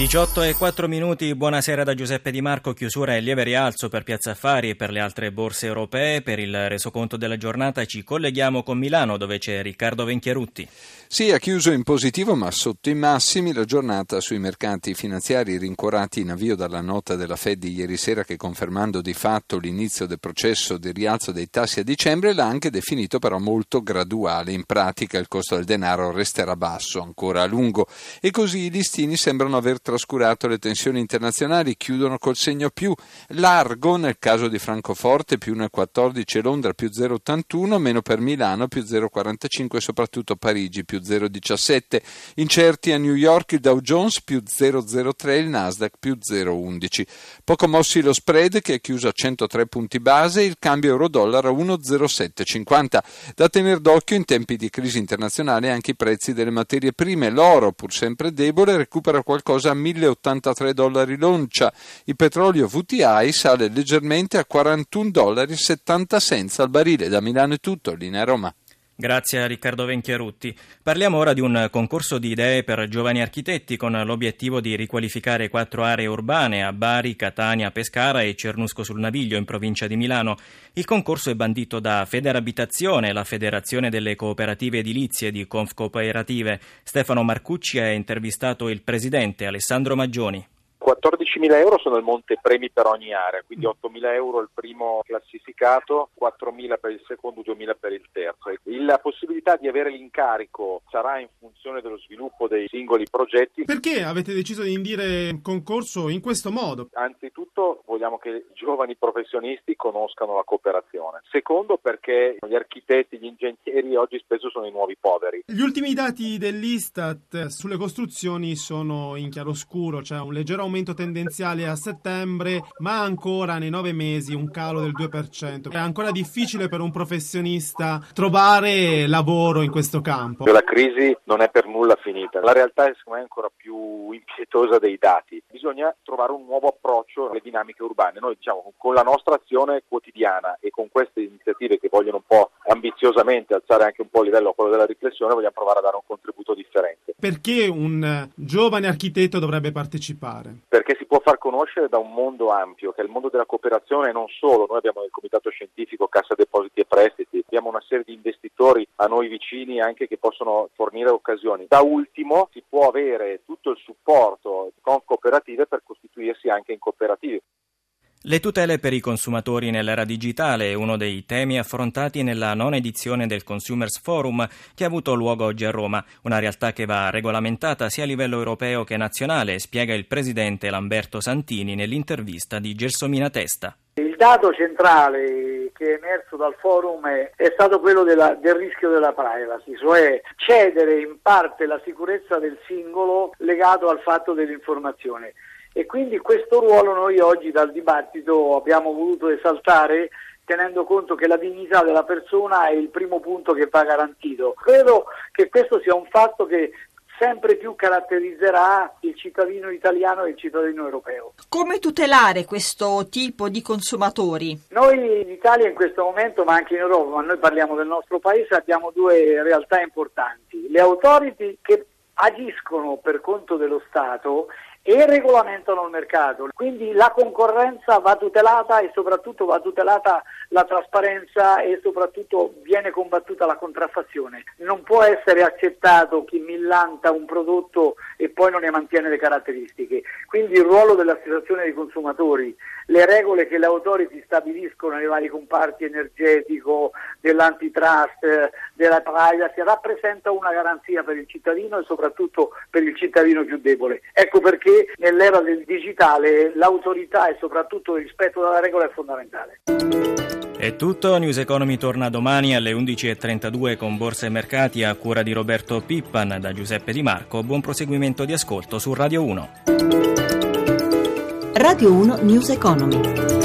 18 e 4 minuti, buonasera da Giuseppe Di Marco, chiusura e lieve rialzo per Piazza Affari e per le altre borse europee. Per il resoconto della giornata ci colleghiamo con Milano dove c'è Riccardo Venchiarutti. Sì, ha chiuso in positivo ma sotto i massimi la giornata sui mercati finanziari rincuorati in avvio dalla nota della Fed di ieri sera che confermando di fatto l'inizio del processo di rialzo dei tassi a dicembre l'ha anche definito però molto graduale. In pratica il costo del denaro resterà basso ancora a lungo e così i listini sembrano aver trascurato le tensioni internazionali, chiudono col segno più largo nel caso di Francoforte più 1,14 Londra più 0,81, meno per Milano più 0,45 e soprattutto Parigi più 0,17. Incerti a New York il Dow Jones più 0,03 il Nasdaq più 0,11. Poco mossi lo spread che è chiuso a 103 punti base, il cambio euro-dollaro a 1,0750. Da tenere d'occhio in tempi di crisi internazionale anche i prezzi delle materie prime. L'oro, pur sempre debole, recupera qualcosa a 1083 dollari l'oncia. Il petrolio VTI sale leggermente a 41 dollari 70 cents al barile. Da Milano è tutto, linea Roma. Grazie a Riccardo Venchiarutti. Parliamo ora di un concorso di idee per giovani architetti con l'obiettivo di riqualificare quattro aree urbane a Bari, Catania, Pescara e Cernusco sul Naviglio in provincia di Milano. Il concorso è bandito da Federabitazione, la Federazione delle Cooperative Edilizie di Confcooperative. Stefano Marcucci ha intervistato il presidente Alessandro Maggioni. 14.000 euro sono il monte premi per ogni area, quindi 8.000 euro il primo classificato, 4.000 per il secondo, 2.000 per il terzo. La possibilità di avere l'incarico sarà in funzione dello sviluppo dei singoli progetti. Perché avete deciso di indire concorso in questo modo? Anzitutto vogliamo che i giovani professionisti conoscano la cooperazione. Secondo perché gli architetti, gli ingegneri oggi spesso sono i nuovi poveri. Gli ultimi dati dell'Istat sulle costruzioni sono in chiaroscuro, c'è un leggero aumento tendenziale a settembre, ma ancora nei nove mesi un calo del 2%. È ancora difficile per un professionista trovare lavoro in questo campo. La crisi non è per nulla finita, la realtà è secondo me ancora più impietosa dei dati. Bisogna trovare un nuovo approccio alle dinamiche urbane. Noi diciamo con la nostra azione quotidiana e con queste iniziative che vogliono un po' ambiziosamente alzare anche un po' il livello quello della riflessione, vogliamo provare a dare un contributo differente. Perché un giovane architetto dovrebbe partecipare? perché si può far conoscere da un mondo ampio, che è il mondo della cooperazione e non solo. Noi abbiamo il Comitato Scientifico, Cassa Depositi e Prestiti, abbiamo una serie di investitori a noi vicini anche che possono fornire occasioni. Da ultimo si può avere tutto il supporto con cooperative per costituirsi anche in cooperative. Le tutele per i consumatori nell'era digitale è uno dei temi affrontati nella nona edizione del Consumers Forum che ha avuto luogo oggi a Roma, una realtà che va regolamentata sia a livello europeo che nazionale, spiega il presidente Lamberto Santini nell'intervista di Gelsomina Testa. Il dato centrale che è emerso dal forum è stato quello della, del rischio della privacy, cioè cedere in parte la sicurezza del singolo legato al fatto dell'informazione e quindi questo ruolo noi oggi dal dibattito abbiamo voluto esaltare tenendo conto che la dignità della persona è il primo punto che va garantito. Credo che questo sia un fatto che sempre più caratterizzerà il cittadino italiano e il cittadino europeo. Come tutelare questo tipo di consumatori? Noi in Italia in questo momento, ma anche in Europa, ma noi parliamo del nostro paese, abbiamo due realtà importanti. Le autority che agiscono per conto dello Stato e regolamentano il mercato. Quindi la concorrenza va tutelata e soprattutto va tutelata la trasparenza e soprattutto viene combattuta la contraffazione. Non può essere accettato chi millanta un prodotto e poi non ne mantiene le caratteristiche. Quindi il ruolo dell'associazione dei consumatori, le regole che le autority stabiliscono nei vari comparti energetico, dell'antitrust, della privacy, rappresenta una garanzia per il cittadino e soprattutto per il cittadino più debole. Ecco perché nell'era del digitale l'autorità e soprattutto il rispetto della regola è fondamentale. È tutto, News Economy torna domani alle 11.32 con Borsa e Mercati a cura di Roberto Pippan da Giuseppe Di Marco. Buon proseguimento di ascolto su Radio 1. Radio 1 News Economy.